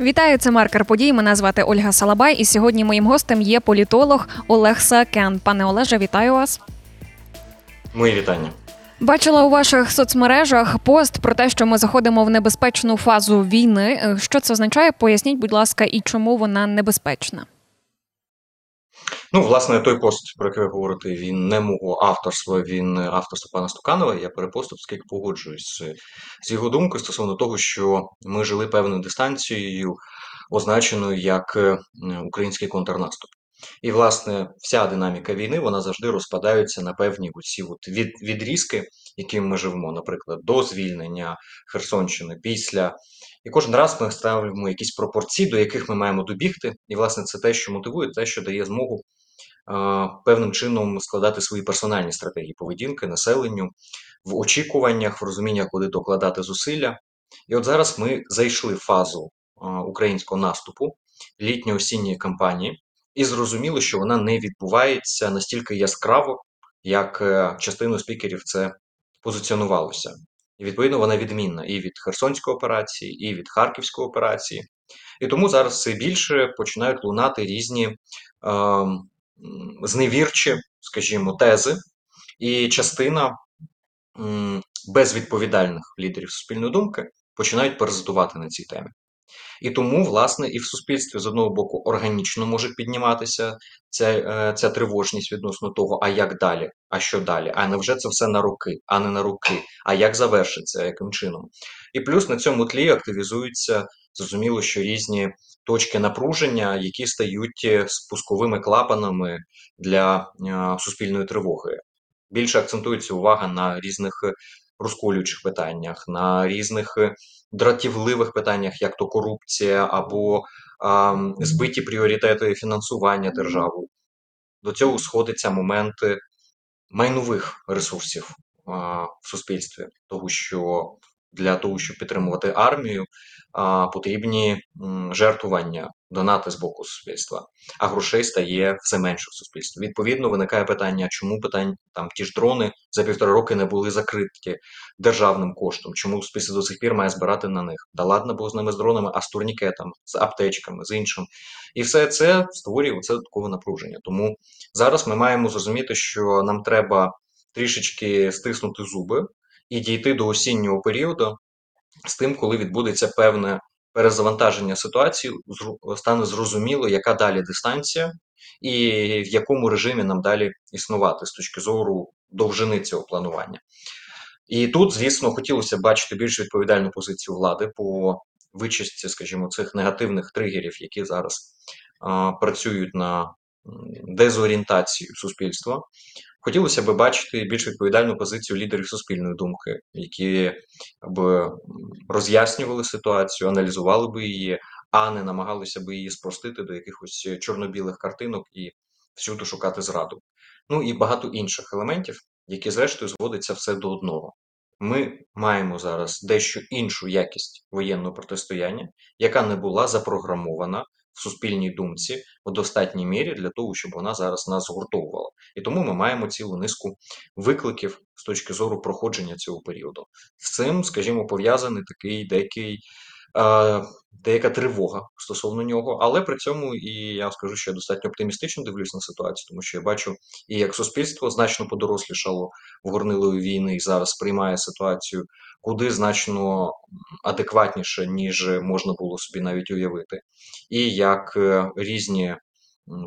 Вітаю, це маркер подій. Мене звати Ольга Салабай, і сьогодні моїм гостем є політолог Олег Сакен. Пане Олеже, вітаю вас. Мої вітання. Бачила у ваших соцмережах пост про те, що ми заходимо в небезпечну фазу війни. Е, Що це означає? Поясніть, будь ласка, і чому вона небезпечна? Ну, власне, той пост, про який ви говорите, він не мого авторства, він авторства пана Стуканова. Я перепостив, оскільки погоджуюсь з, його думкою стосовно того, що ми жили певною дистанцією, означеною як е, український контрнаступ. І, власне, вся динаміка війни вона завжди розпадається на певні оці от від, відрізки, якими ми живемо, наприклад, до звільнення Херсонщини, після. І кожен раз ми ставимо якісь пропорції, до яких ми маємо добігти. І, власне, це те, що мотивує, те, що дає змогу певним чином складати свої персональні стратегії поведінки населенню в очікуваннях, в розуміннях, куди докладати зусилля. І от зараз ми зайшли в фазу українського наступу літньо-осінньої кампанії, і зрозуміло, що вона не відбувається настільки яскраво, як е, частину спікерів це позиціонувалося. І відповідно вона відмінна і від Херсонської операції, і від Харківської операції. І тому зараз все більше починають лунати різні е, зневірчі, скажімо, тези, і частина безвідповідальних лідерів суспільної думки починають паразитувати на цій темі. І тому, власне, і в суспільстві з одного боку органічно може підніматися ця е, ця тривожність відносно того, а як далі, а що далі, а невже це все на роки, а не на роки, а як завершиться, яким чином. І плюс на цьому тлі активізуються, зрозуміло, що різні точки напруження, які стають е, спусковими клапанами для е, суспільної тривоги. Більше акцентується увага на різних розколюючих питаннях, на різних дратівливих питаннях, як то корупція або а, збиті пріоритети фінансування держави. До цього сходиться моменти майнових ресурсів а, в суспільстві, тому що для того, щоб підтримувати армію, потрібні жертвування, донати з боку суспільства, а грошей стає все менше в суспільстві. Відповідно, виникає питання, чому питань там ті ж дрони за півтора роки не були закриті державним коштом, чому суспільство до сих пір має збирати на них? Да ладно, бо з ними з дронами, а з турнікетами, з аптечками, з іншим. І все це створює це додаткове напруження. Тому зараз ми маємо зрозуміти, що нам треба трішечки стиснути зуби і дійти до осіннього періоду з тим, коли відбудеться певне перезавантаження ситуації, стане зрозуміло, яка далі дистанція, і в якому режимі нам далі існувати з точки зору довжини цього планування. І тут, звісно, хотілося б бачити більш відповідальну позицію влади по вичистці, скажімо, цих негативних тригерів, які зараз а, працюють на дезорієнтацію суспільства. Хотілося б бачити більш відповідальну позицію лідерів суспільної думки, які б роз'яснювали ситуацію, аналізували би її, а не намагалися би її спростити до якихось чорно-білих картинок і всюди шукати зраду. Ну і багато інших елементів, які, зрештою, зводиться все до одного. Ми маємо зараз дещо іншу якість воєнного протистояння, яка не була запрограмована суспільній думці у достатній мірі для того, щоб вона зараз нас згуртовувала. І тому ми маємо цілу низку викликів з точки зору проходження цього періоду. З цим, скажімо, пов'язаний такий деякий. Деяка тривога стосовно нього, але при цьому і я скажу, що я достатньо оптимістично дивлюсь на ситуацію, тому що я бачу, і як суспільство значно подорослішало в горнилої війни і зараз сприймає ситуацію куди значно адекватніше, ніж можна було собі навіть уявити, і як е, різні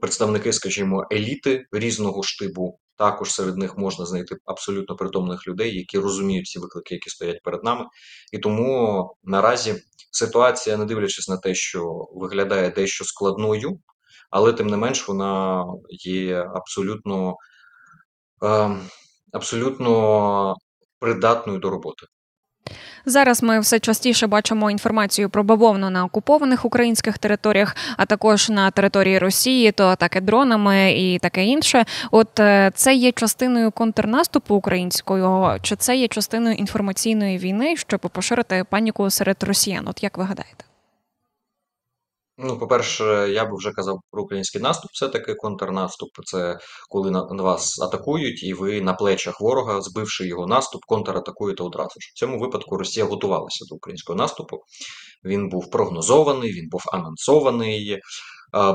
представники, скажімо, еліти різного штибу. Також серед них можна знайти абсолютно притомних людей, які розуміють всі виклики, які стоять перед нами. І тому наразі ситуація, не дивлячись на те, що виглядає дещо складною, але тим не менш вона є абсолютно, е, абсолютно придатною до роботи. Зараз ми все частіше бачимо інформацію про бавовну на окупованих українських територіях, а також на території Росії, то атаки дронами і таке інше. От е, це є частиною контрнаступу українського, чи це є частиною інформаційної війни, щоб поширити паніку серед росіян? От як ви гадаєте? Ну, по-перше, я би вже казав про український наступ, все-таки контрнаступ. Це коли на вас атакують, і ви на плечах ворога, збивши його наступ, контратакуєте одразу ж. В цьому випадку Росія готувалася до українського наступу. він був прогнозований, він був анонсований.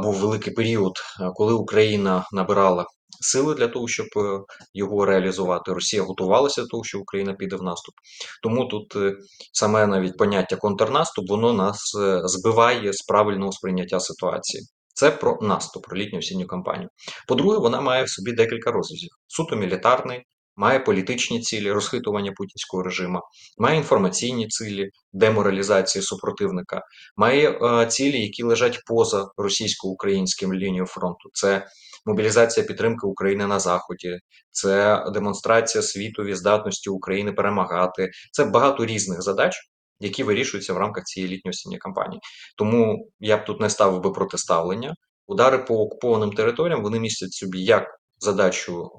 Був великий період, коли Україна набирала сили для того, щоб е, його реалізувати. Росія готувалася до того, що Україна піде в наступ. Тому тут е, саме навіть поняття контрнаступ, воно нас е, збиває з правильного сприйняття ситуації. Це про наступ, про літню осінню кампанію. По-друге, вона має в собі декілька розв'язів: суто мілітарний, має політичні цілі, розхитування путінського режиму, має інформаційні цілі, деморалізації супротивника, має е, цілі, які лежать поза російсько-українським лінією фронту. Це мобілізація підтримки України на Заході, це демонстрація світові здатності України перемагати. Це багато різних задач. Які вирішуються в рамках цієї літньої осінньої кампанії. Тому я б тут не ставив би протиставлення. Удари по окупованим територіям вони містять собі як задачу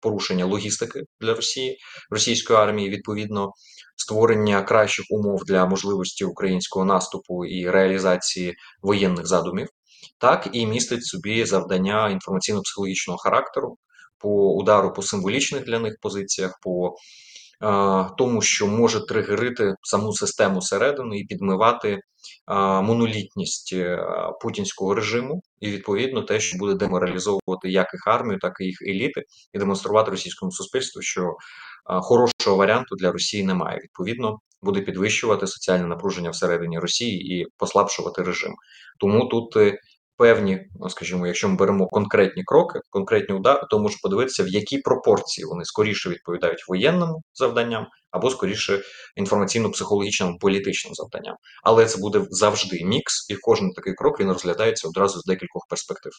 порушення логістики для Росії, російської армії, відповідно, створення кращих умов для можливості українського наступу і реалізації воєнних задумів, так і містить собі завдання інформаційно-психологічного характеру по удару по символічних для них позиціях. по тому, що може тригерити саму систему середини і підмивати монолітність е, путінського режиму, і відповідно те, що буде деморалізовувати як їх армію, так і їх еліти, і демонструвати російському суспільству, що хорошого варіанту для Росії немає. Відповідно, буде підвищувати соціальне напруження всередині Росії і послабшувати режим. Тому тут е, певні, ну, скажімо, якщо ми беремо конкретні кроки, конкретні удари, то можна подивитися, в якій пропорції вони скоріше відповідають воєнним завданням або скоріше інформаційно-психологічним політичним завданням. Але це буде завжди мікс, і кожен такий крок він розглядається одразу з декількох перспектив.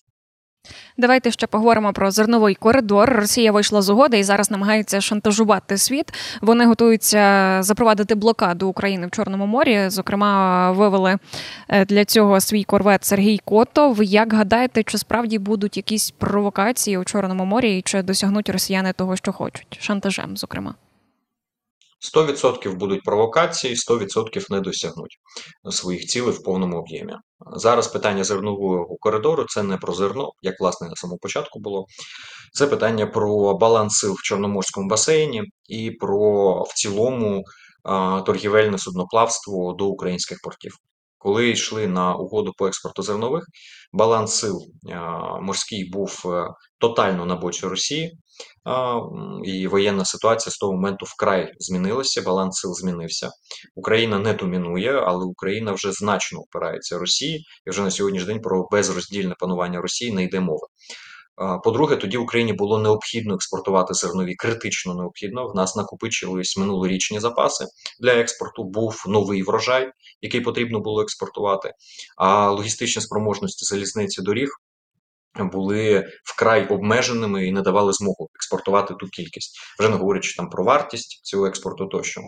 Давайте ще поговоримо про зерновий коридор. Росія вийшла з угоди і зараз намагається шантажувати світ. Вони готуються запровадити блокаду України в Чорному морі. Зокрема, вивели е, для цього свій корвет Сергій Котов. Як гадаєте, чи справді будуть якісь провокації у Чорному морі, і чи досягнуть росіяни того, що хочуть? Шантажем, зокрема. 100% будуть провокації, 100% не досягнуть своїх цілей в повному об'ємі. Зараз питання зернового коридору це не про зерно, як власне на самому початку було. Це питання про баланс сил в Чорноморському басейні і про в цілому торгівельне судноплавство до українських портів. Коли йшли на угоду по експорту зернових, баланс сил морський був е, тотально на боці Росії, і воєнна ситуація з того моменту вкрай змінилася, баланс сил змінився. Україна не домінує, але Україна вже значно опирається Росії, і вже на сьогоднішній день про безроздільне панування Росії не йде мова. По-друге, тоді Україні було необхідно експортувати зернові, критично необхідно. В нас накопичились минулорічні запаси для експорту. Був новий врожай, який потрібно було експортувати. А логістичні спроможності залізниці доріг були вкрай обмеженими і не давали змогу експортувати ту кількість, вже не говорячи там про вартість цього експорту тощо.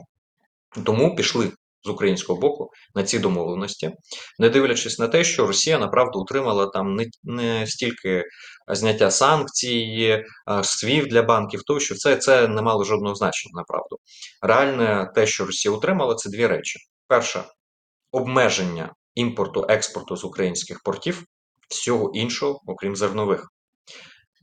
Тому пішли з українського боку на ці домовленості, не дивлячись на те, що Росія направду утримала там не не стільки зняття санкцій, свів для банків, тощо. Це це не мало жодного значення направду. Реальне те, що Росія утримала, це дві речі: перше. Обмеження імпорту експорту з українських портів, всього іншого, окрім зернових.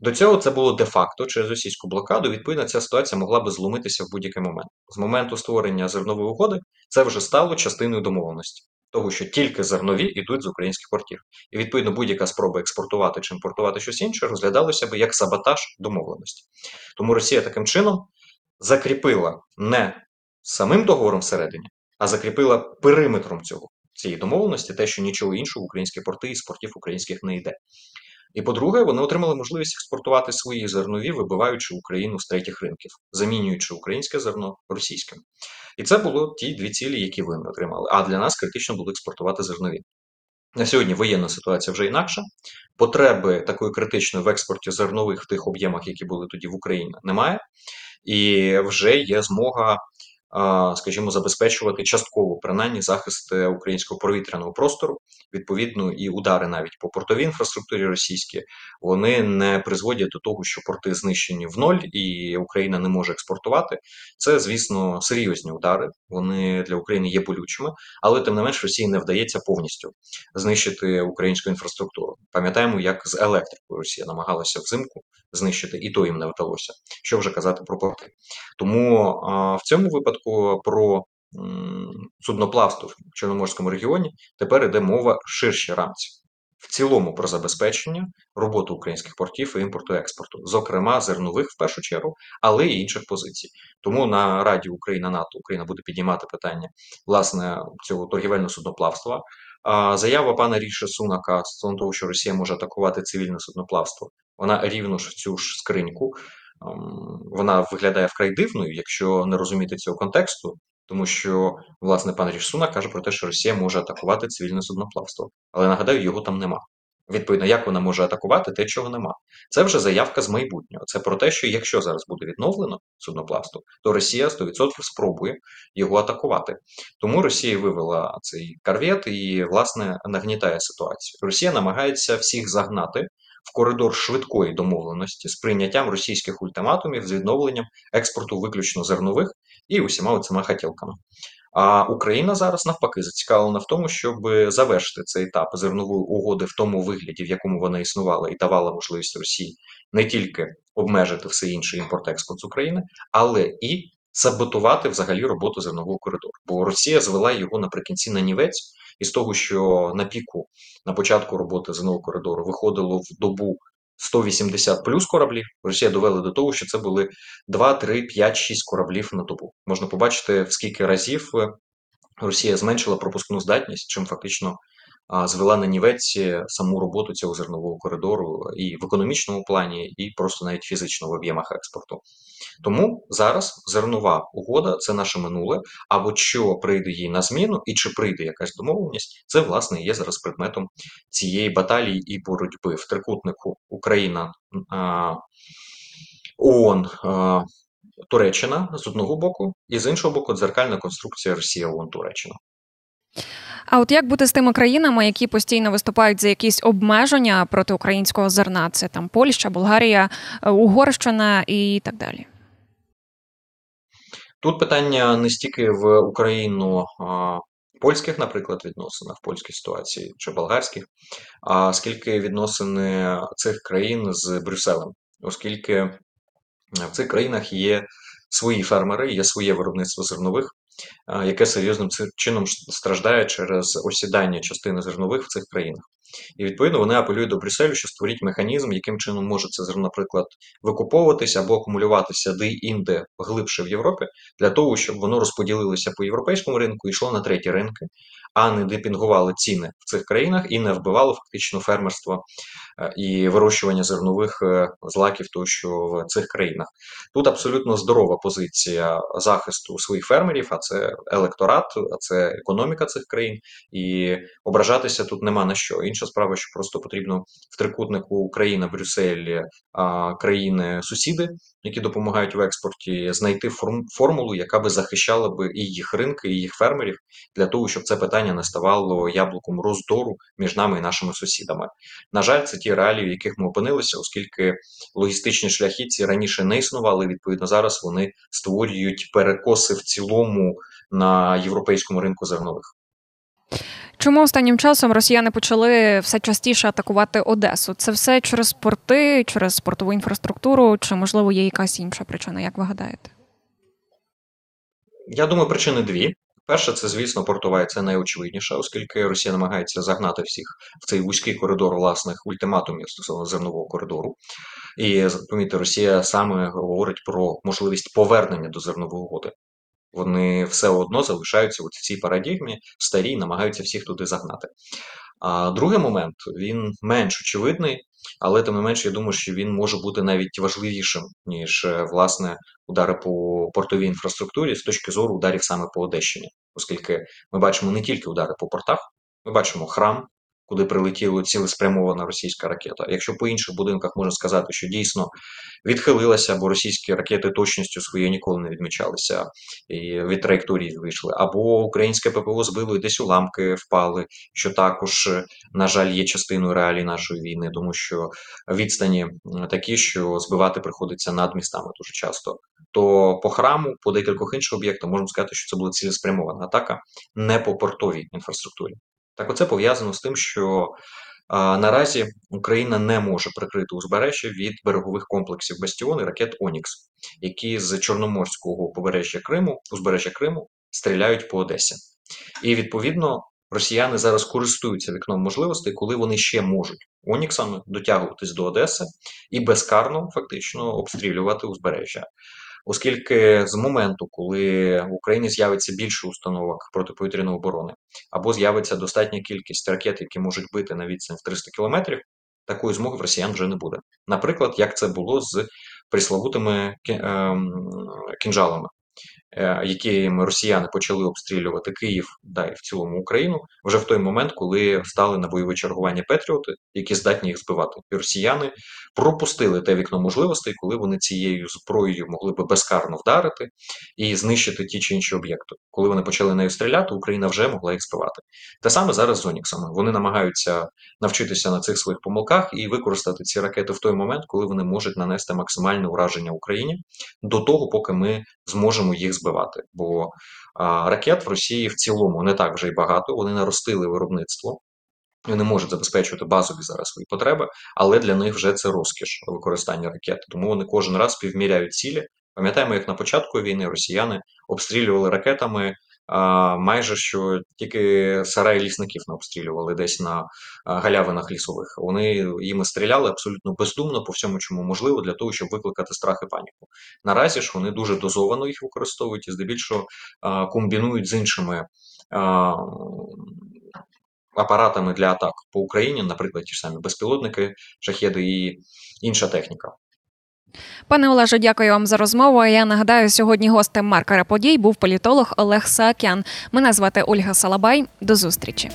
До цього це було де-факто через російську блокаду. Відповідно, ця ситуація могла би зломитися в будь-який момент. З моменту створення зернової угоди це вже стало частиною домовленості, того що тільки зернові йдуть з українських портів. І відповідно будь-яка спроба експортувати чи імпортувати щось інше розглядалося би як саботаж домовленості. Тому Росія таким чином закріпила не самим договором всередині, а закріпила периметром цього цієї домовленості, те, що нічого іншого в українські порти і з портів українських не йде. І по-друге, вони отримали можливість експортувати свої зернові, вибиваючи Україну з третіх ринків, замінюючи українське зерно російським. І це було ті дві цілі, які вони отримали. А для нас критично було експортувати зернові. На сьогодні воєнна ситуація вже інакша. Потреби такої критичної в експорті зернових в тих об'ємах, які були тоді в Україні, немає. І вже є змога скажімо, забезпечувати частково принаймні захист е, українського повітряного простору. Відповідно, і удари навіть по портовій інфраструктурі російській вони не призводять до того, що порти знищені в ноль, і Україна не може експортувати. Це, звісно, серйозні удари. Вони для України є болючими, але тим не менш Росії не вдається повністю знищити українську інфраструктуру. Пам'ятаємо, як з електрикою Росія намагалася взимку знищити, і то їм не вдалося. Що вже казати про порти. Тому а, в цьому випадку про судноплавства в Чорноморському регіоні, тепер йде мова ширші рамці. В цілому про забезпечення роботи українських портів і імпорту експорту, зокрема зернових в першу чергу, але й інших позицій. Тому на Раді Україна НАТО Україна буде піднімати питання власне цього торгівельного судноплавства. А заява пана Ріша Сунака стосовно того, що Росія може атакувати цивільне судноплавство, вона рівно ж в цю ж скриньку. Ем, вона виглядає вкрай дивною, якщо не розуміти цього контексту, тому що власне пан Рішсуна каже про те, що Росія може атакувати цивільне судноплавство, але нагадаю, його там нема. Відповідно, як вона може атакувати те, чого нема. Це вже заявка з майбутнього. Це про те, що якщо зараз буде відновлено судноплавство, то Росія 100% спробує його атакувати. Тому Росія вивела цей карвет і, власне, нагнітає ситуацію. Росія намагається всіх загнати в коридор швидкої домовленості з прийняттям російських ультиматумів з відновленням експорту виключно зернових і усіма цими хотілками. А Україна зараз навпаки зацікавлена в тому, щоб завершити цей етап зернової угоди в тому вигляді, в якому вона існувала, і давала можливість Росії не тільки обмежити все інше імпорт-експорт з України, але і саботувати взагалі роботу зернового коридору. Бо Росія звела його наприкінці на нівець, і з того, що на піку на початку роботи ЗНО коридору виходило в добу 180 плюс кораблів. Росія довела до того, що це були 2, 3, 5, 6 кораблів на добу. Можна побачити, в скільки разів е, Росія зменшила пропускну здатність, чим фактично звела на нівець саму роботу цього зернового коридору і в економічному плані, і просто навіть фізично в об'ємах експорту. Тому зараз зернова угода це наше минуле, або що прийде їй на зміну, і чи прийде якась домовленість, це власне є зараз предметом цієї баталії і боротьби в трикутнику Україна ООН. Туреччина з одного боку, і з іншого боку, дзеркальна конструкція Росія ООН Туреччина. А от як бути з тими країнами, які постійно виступають за якісь обмеження проти українського зерна? Це там Польща, Болгарія, е, Угорщина і так далі? Тут питання не стільки в Україну. Польських, наприклад, відносинах, польській ситуації чи болгарських, а скільки відносини цих країн з Брюсселем, оскільки в цих країнах є свої фермери, є своє виробництво зернових, яке серйозним чином страждає через осідання частини зернових в цих країнах. І відповідно вони апелюють до Брюсселю, що створіть механізм, яким чином може це зерно, наприклад, викуповуватися або акумулюватися де-інде глибше в Європі, для того, щоб воно розподілилося по європейському ринку і йшло на треті ринки, а не депінгували ціни в цих країнах і не вбивало фактично фермерство е, і вирощування зернових е, злаків тощо в цих країнах. Тут абсолютно здорова позиція захисту своїх фермерів, а це електорат, а це економіка цих країн, і ображатися тут нема на що. Інша справа, що просто потрібно в трикутнику Україна, Брюссель, країни-сусіди, які допомагають в експорті, знайти формулу, яка би захищала би і їх ринки, і їх фермерів для того, щоб це питання не ставало яблуком роздору між нами і нашими сусідами. На жаль, це ті реалії, в яких ми опинилися, оскільки логістичні шляхи ці раніше не існували. Відповідно, зараз вони створюють перекоси в цілому на європейському ринку зернових. Чому останнім часом росіяни почали все частіше атакувати Одесу? Це все через порти, через портову інфраструктуру, чи можливо є якась інша причина? Як ви гадаєте? Я думаю, причини дві. Перше, це, звісно, портова, це найочевидніше, оскільки Росія намагається загнати всіх в цей вузький коридор власних ультиматумів стосовно зернового коридору. І помітьте, Росія саме говорить про можливість повернення до зернової угоди. Вони все одно залишаються от в цій парадігмі старі і намагаються всіх туди загнати. А другий момент він менш очевидний, але тим не менш, я думаю, що він може бути навіть важливішим, ніж е, власне удари по портовій інфраструктурі з точки зору ударів саме по Одещині, оскільки ми бачимо не тільки удари по портах, ми бачимо храм, куди прилетіла цілеспрямована російська ракета. Якщо по інших будинках можна сказати, що дійсно відхилилася, бо російські ракети точністю своєю ніколи не відмічалися і від траєкторії вийшли, або українське ППО збило і десь уламки впали, що також, на жаль, є частиною реалій нашої війни, тому що відстані такі, що збивати приходиться над містами дуже часто. То по храму, по декількох інших об'єктах можна сказати, що це була цілеспрямована атака, не по портовій інфраструктурі. Так, оце пов'язано з тим, що а, наразі Україна не може прикрити узбережжя від берегових комплексів Бастіон і ракет Онікс, які з Чорноморського побережжя Криму, узбережжя Криму, стріляють по Одесі. І відповідно росіяни зараз користуються вікном можливостей, коли вони ще можуть Оніксами дотягуватись до Одеси і безкарно фактично обстрілювати узбережжя. Оскільки з моменту, коли в Україні з'явиться більше установок протиповітряної оборони, або з'явиться достатня кількість ракет, які можуть бити на відстань в 300 кілометрів, такої змоги в росіян вже не буде. Наприклад, як це було з присловутими ем, кінжалами. Е, якими росіяни почали обстрілювати Київ да і в цілому Україну вже в той момент, коли стали на бойове чергування Петріоти, які здатні їх збивати. І росіяни пропустили те вікно можливостей, коли вони цією зброєю могли би безкарно вдарити і знищити ті чи інші об'єкти. Коли вони почали нею стріляти, Україна вже могла їх збивати. Те саме зараз з Оніксами. Вони намагаються навчитися на цих своїх помилках і використати ці ракети в той момент, коли вони можуть нанести максимальне ураження Україні до того, поки ми зможемо їх збивати. Бо а, ракет в Росії в цілому не так вже й багато. Вони наростили виробництво. Вони можуть забезпечувати базові зараз свої потреби, але для них вже це розкіш використання ракет. Тому вони кожен раз півміряють цілі. Пам'ятаємо, як на початку війни росіяни обстрілювали ракетами майже що тільки сараї лісників не обстрілювали десь на галявинах лісових. Вони їми стріляли абсолютно бездумно по всьому, чому можливо, для того, щоб викликати страх і паніку. Наразі ж вони дуже дозовано їх використовують і здебільшого комбінують з іншими. Апаратами для атак по Україні, наприклад, ті ж самі безпілотники, шахеди і інша техніка. Пане Олеже, дякую вам за розмову. Я нагадаю, сьогодні гостем маркера подій був політолог Олег Саакян. Мене звати Ольга Салабай. До зустрічі.